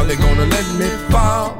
How they gonna let me fall?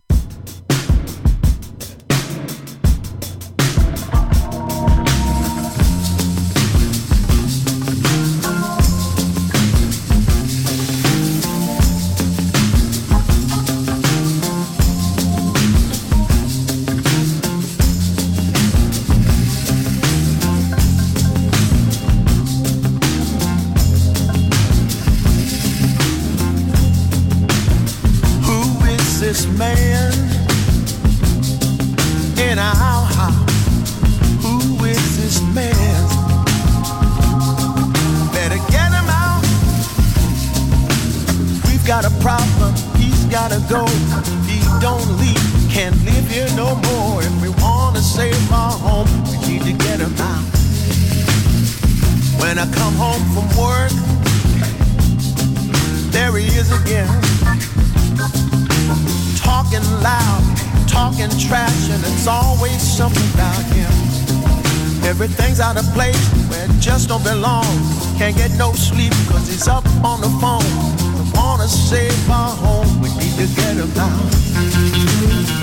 Man in our house? Who is this man? Better get him out. We've got a problem. He's gotta go. He don't leave. Can't live here no more. If we wanna save our home, we need to get him out. When I come home from work, there he is again. Talking loud, talking trash, and it's always something about him. Everything's out of place where it just don't belong. Can't get no sleep cause he's up on the phone. Wanna save our home, we need to get him out.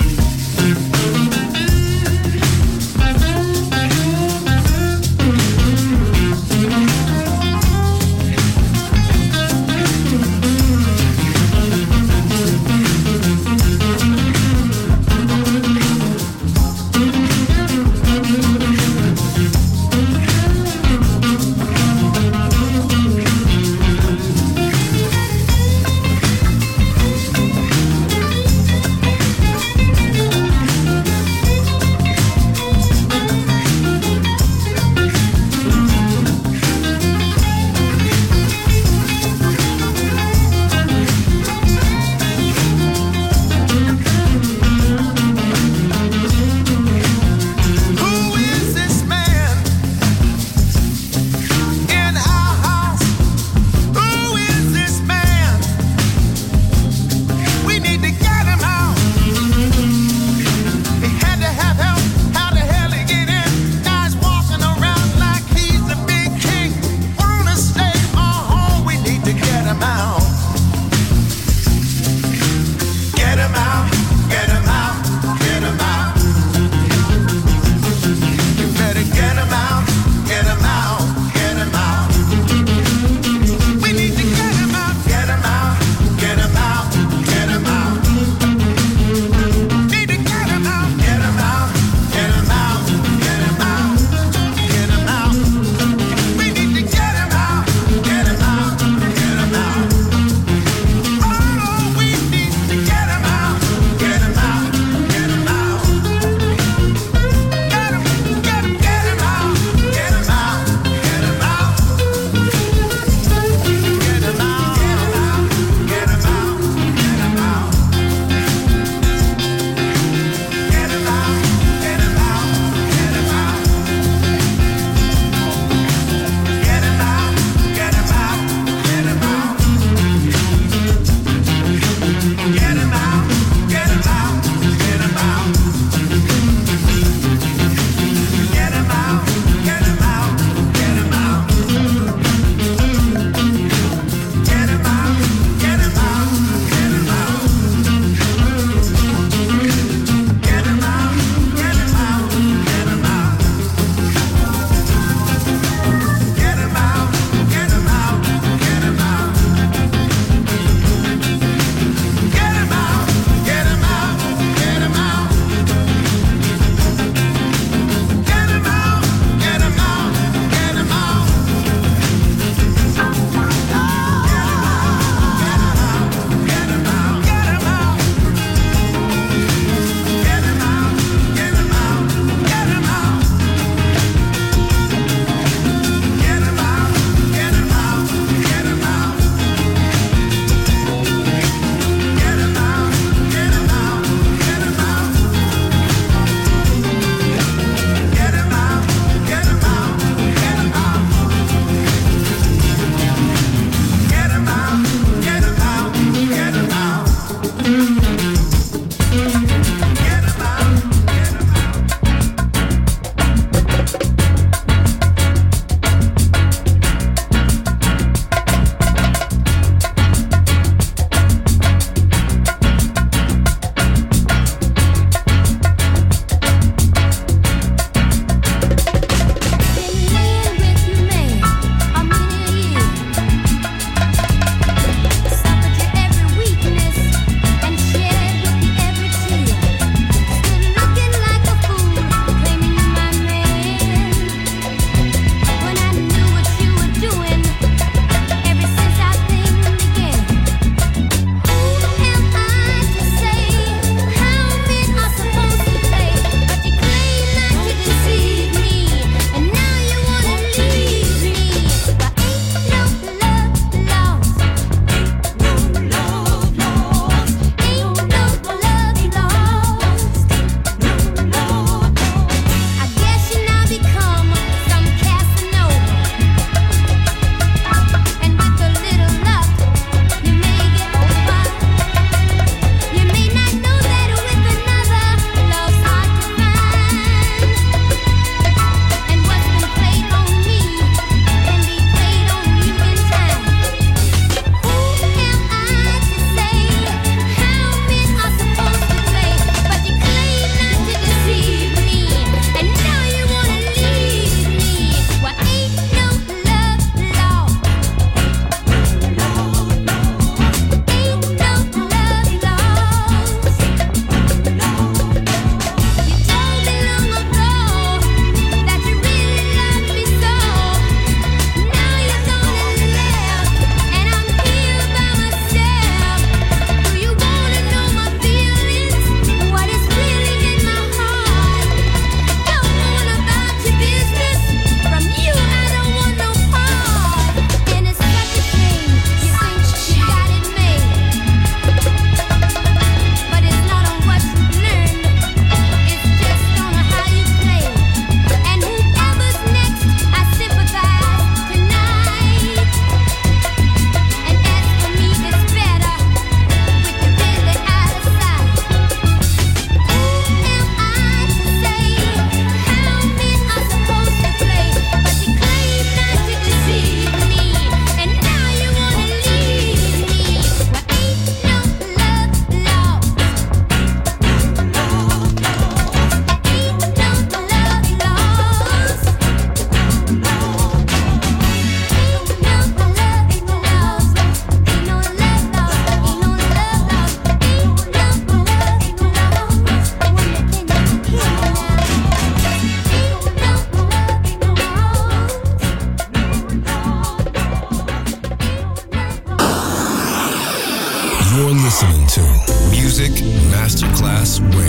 Masterclass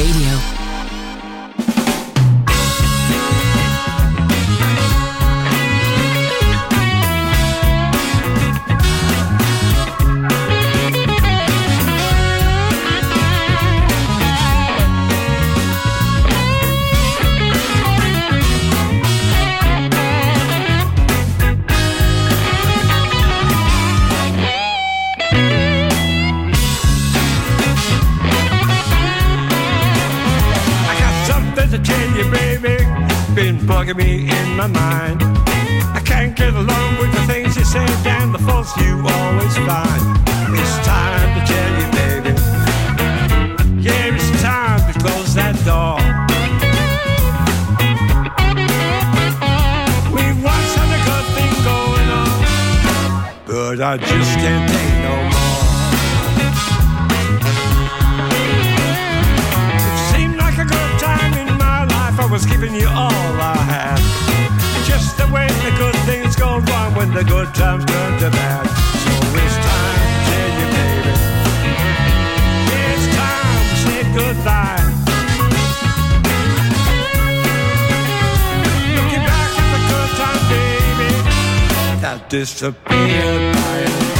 Radio. Bugging me in my mind. I can't get along with the things you say and the faults you always find. It's time to tell you, baby. Yeah, it's time to close that door. We once had a good thing going on, but I just can't take no more. Was giving you all I had. Just the way the good things go wrong when the good times turn to bad. So it's time to tell you, baby. It's time to say goodbye. Looking back at the good time, baby, that disappeared by